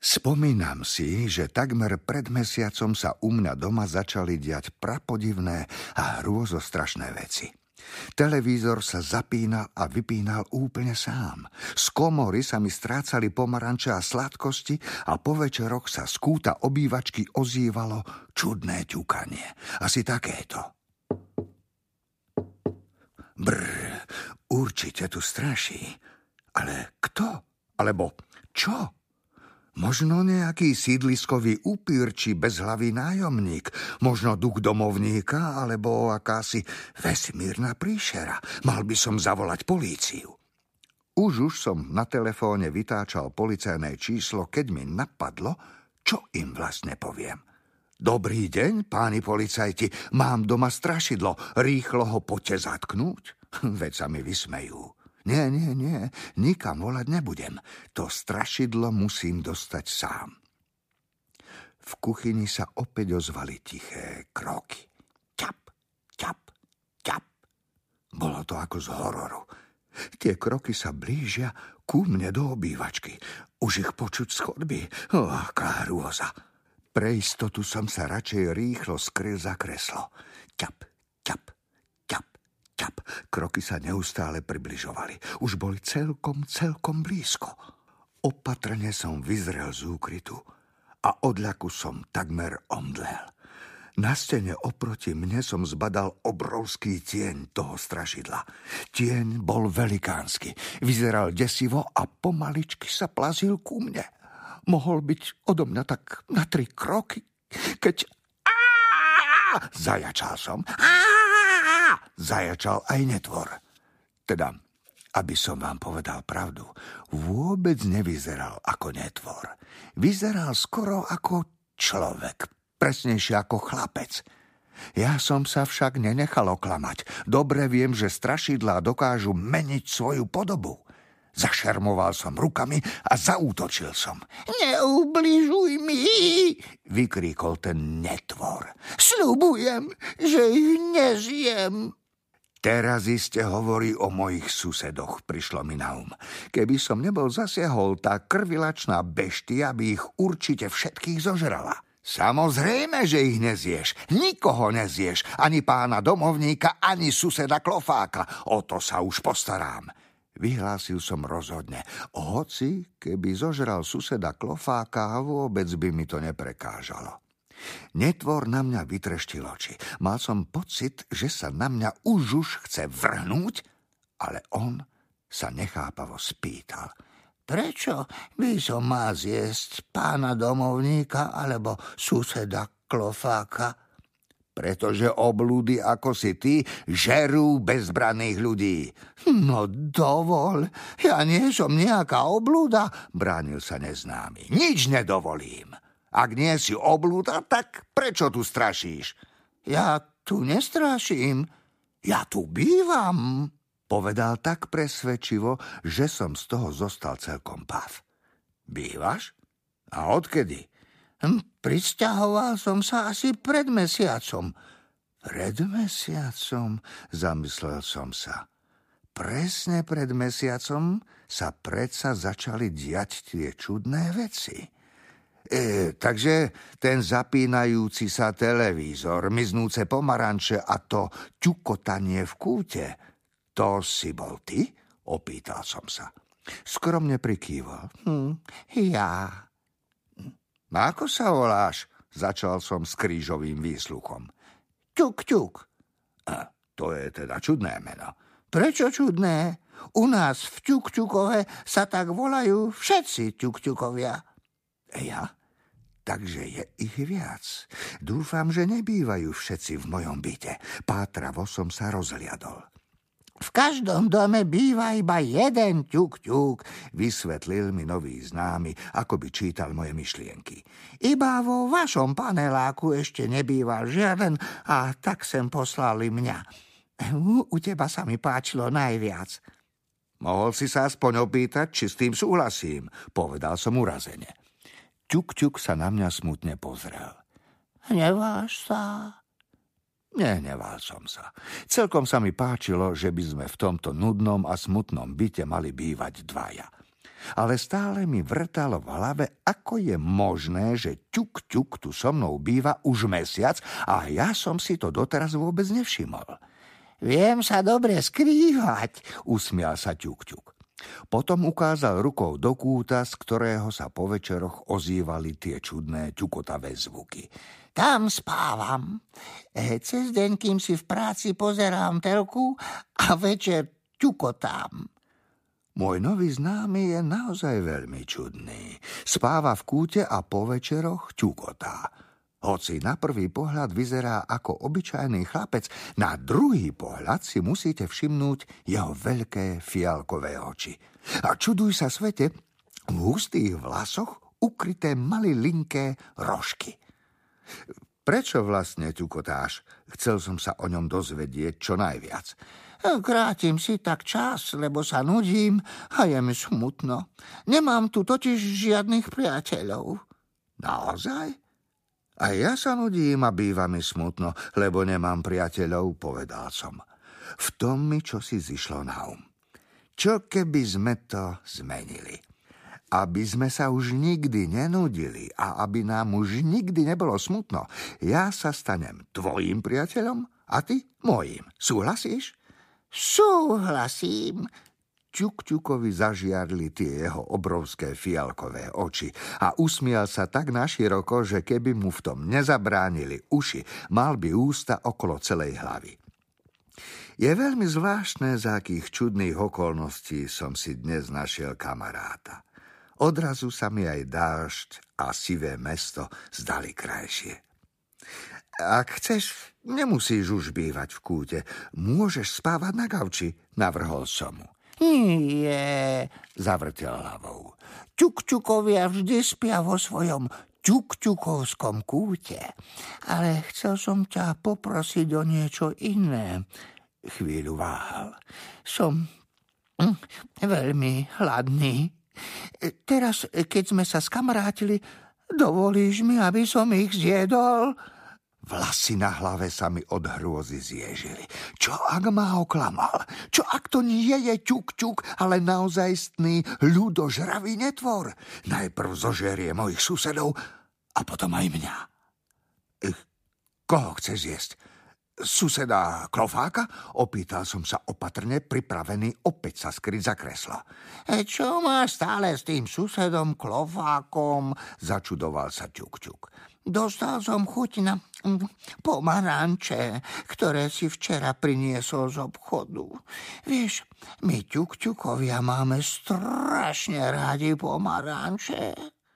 Spomínam si, že takmer pred mesiacom sa u mňa doma začali diať prapodivné a hrôzostrašné veci. Televízor sa zapínal a vypínal úplne sám. Z komory sa mi strácali pomaranče a sladkosti a po večeroch sa z kúta obývačky ozývalo čudné ťukanie. Asi takéto. Brr, určite tu straší. Ale kto? Alebo čo? Možno nejaký sídliskový upír či bezhlavý nájomník, možno duch domovníka alebo akási vesmírna príšera. Mal by som zavolať políciu. Už už som na telefóne vytáčal policajné číslo, keď mi napadlo, čo im vlastne poviem. Dobrý deň, páni policajti, mám doma strašidlo, rýchlo ho poďte zatknúť? Veď sa mi vysmejú. Nie, nie, nie, nikam volať nebudem. To strašidlo musím dostať sám. V kuchyni sa opäť ozvali tiché kroky. Ťap, ťap, ťap. Bolo to ako z hororu. Tie kroky sa blížia ku mne do obývačky. Už ich počuť z chodby. O, aká hrôza. Pre istotu som sa radšej rýchlo skryl za kreslo. Ťap, ťap, ťap. Kroky sa neustále približovali. Už boli celkom, celkom blízko. Opatrne som vyzrel z úkrytu a od ľaku som takmer omdlel. Na stene oproti mne som zbadal obrovský tieň toho strašidla. Tieň bol velikánsky, vyzeral desivo a pomaličky sa plazil ku mne. Mohol byť odo mňa tak na tri kroky, keď... Zajačal som. Aaaa! Zajačal aj netvor. Teda, aby som vám povedal pravdu, vôbec nevyzeral ako netvor. Vyzeral skoro ako človek, presnejšie ako chlapec. Ja som sa však nenechal oklamať. Dobre viem, že strašidlá dokážu meniť svoju podobu. Zašermoval som rukami a zaútočil som. Neubližuj mi, vykríkol ten netvor. Sľubujem, že ich nezjem. Teraz iste hovorí o mojich susedoch, prišlo mi na um. Keby som nebol zasiahol, tá krvilačná beštia by ich určite všetkých zožrala. Samozrejme, že ich nezieš. Nikoho nezieš. Ani pána domovníka, ani suseda klofáka. O to sa už postarám. Vyhlásil som rozhodne. Hoci, keby zožral suseda klofáka, vôbec by mi to neprekážalo. Netvor na mňa vytreštil oči. Mal som pocit, že sa na mňa už už chce vrhnúť, ale on sa nechápavo spýtal. Prečo by som má zjesť pána domovníka alebo suseda klofáka? Pretože oblúdy ako si ty žerú bezbraných ľudí. No dovol, ja nie som nejaká oblúda, bránil sa neznámy. Nič nedovolím. Ak nie si oblúda, tak prečo tu strašíš? Ja tu nestraším, ja tu bývam, povedal tak presvedčivo, že som z toho zostal celkom pav. Bývaš? A odkedy? Hm, prisťahoval som sa asi pred mesiacom. Pred mesiacom, zamyslel som sa. Presne pred mesiacom sa predsa začali diať tie čudné veci. E, takže ten zapínajúci sa televízor, miznúce pomaranče a to ťukotanie v kúte, to si bol ty? Opýtal som sa. Skromne prikýval. Hm, ja. Hm. Ako sa voláš? Začal som s krížovým výsluchom. Ťuk, ťuk. A, to je teda čudné meno. Prečo čudné? U nás v Ťukťukove sa tak volajú všetci Ťukťukovia. Ja? Takže je ich viac. Dúfam, že nebývajú všetci v mojom byte. Pátravo som sa rozhliadol. V každom dome býva iba jeden ťuk-ťuk, vysvetlil mi nový známy, ako by čítal moje myšlienky. Iba vo vašom paneláku ešte nebýval žiaden a tak sem poslali mňa. U teba sa mi páčilo najviac. Mohol si sa aspoň opýtať, či s tým súhlasím, povedal som urazene. Ťuk-ťuk sa na mňa smutne pozrel. Hneváš sa? Nehneval som sa. Celkom sa mi páčilo, že by sme v tomto nudnom a smutnom byte mali bývať dvaja. ale stále mi vrtalo v hlave, ako je možné, že ťuk ťuk tu so mnou býva už mesiac a ja som si to doteraz vôbec nevšimol. Viem sa dobre skrývať, usmial sa ťuk ťuk. Potom ukázal rukou do kúta, z ktorého sa po večeroch ozývali tie čudné ťukotavé zvuky. Tam spávam. E, cez deň, kým si v práci pozerám telku a večer ťukotám. Môj nový známy je naozaj veľmi čudný. Spáva v kúte a po večeroch ťukotá. Hoci na prvý pohľad vyzerá ako obyčajný chlapec, na druhý pohľad si musíte všimnúť jeho veľké fialkové oči. A čuduj sa svete, v hustých vlasoch ukryté malilinké rožky. Prečo vlastne ťukotáš? Chcel som sa o ňom dozvedieť čo najviac. Krátim si tak čas, lebo sa nudím a je mi smutno. Nemám tu totiž žiadnych priateľov. Naozaj? A ja sa nudím a býva mi smutno, lebo nemám priateľov, povedal som. V tom mi čo si zišlo na um. Čo keby sme to zmenili? Aby sme sa už nikdy nenudili a aby nám už nikdy nebolo smutno, ja sa stanem tvojim priateľom a ty mojím. Súhlasíš? Súhlasím. Čukčukovi zažiarli tie jeho obrovské fialkové oči a usmial sa tak naširoko, že keby mu v tom nezabránili uši, mal by ústa okolo celej hlavy. Je veľmi zvláštne, za akých čudných okolností som si dnes našiel kamaráta. Odrazu sa mi aj dážď a sivé mesto zdali krajšie. Ak chceš, nemusíš už bývať v kúte. Môžeš spávať na gauči, navrhol som mu. Nie, zavrtel hlavou. Čukčukovia vždy spia vo svojom čukčukovskom kúte. Ale chcel som ťa poprosiť o niečo iné. Chvíľu váhal. Som hm, veľmi hladný. Teraz, keď sme sa skamarátili, dovolíš mi, aby som ich zjedol? Vlasy na hlave sa mi od hrôzy zježili. Čo ak ma oklamal? Čo ak to nie je ťuk-ťuk, ale naozajstný ľudožravý netvor? Najprv zožerie mojich susedov a potom aj mňa. Koho chce zjesť? Suseda Klofáka? Opýtal som sa opatrne, pripravený opäť sa skryť za kreslo. E, čo máš stále s tým susedom Klofákom? Začudoval sa ťuk-ťuk. Dostal som chuť na pomaranče, ktoré si včera priniesol z obchodu. Vieš, my ťukťukovia máme strašne rádi pomaranče.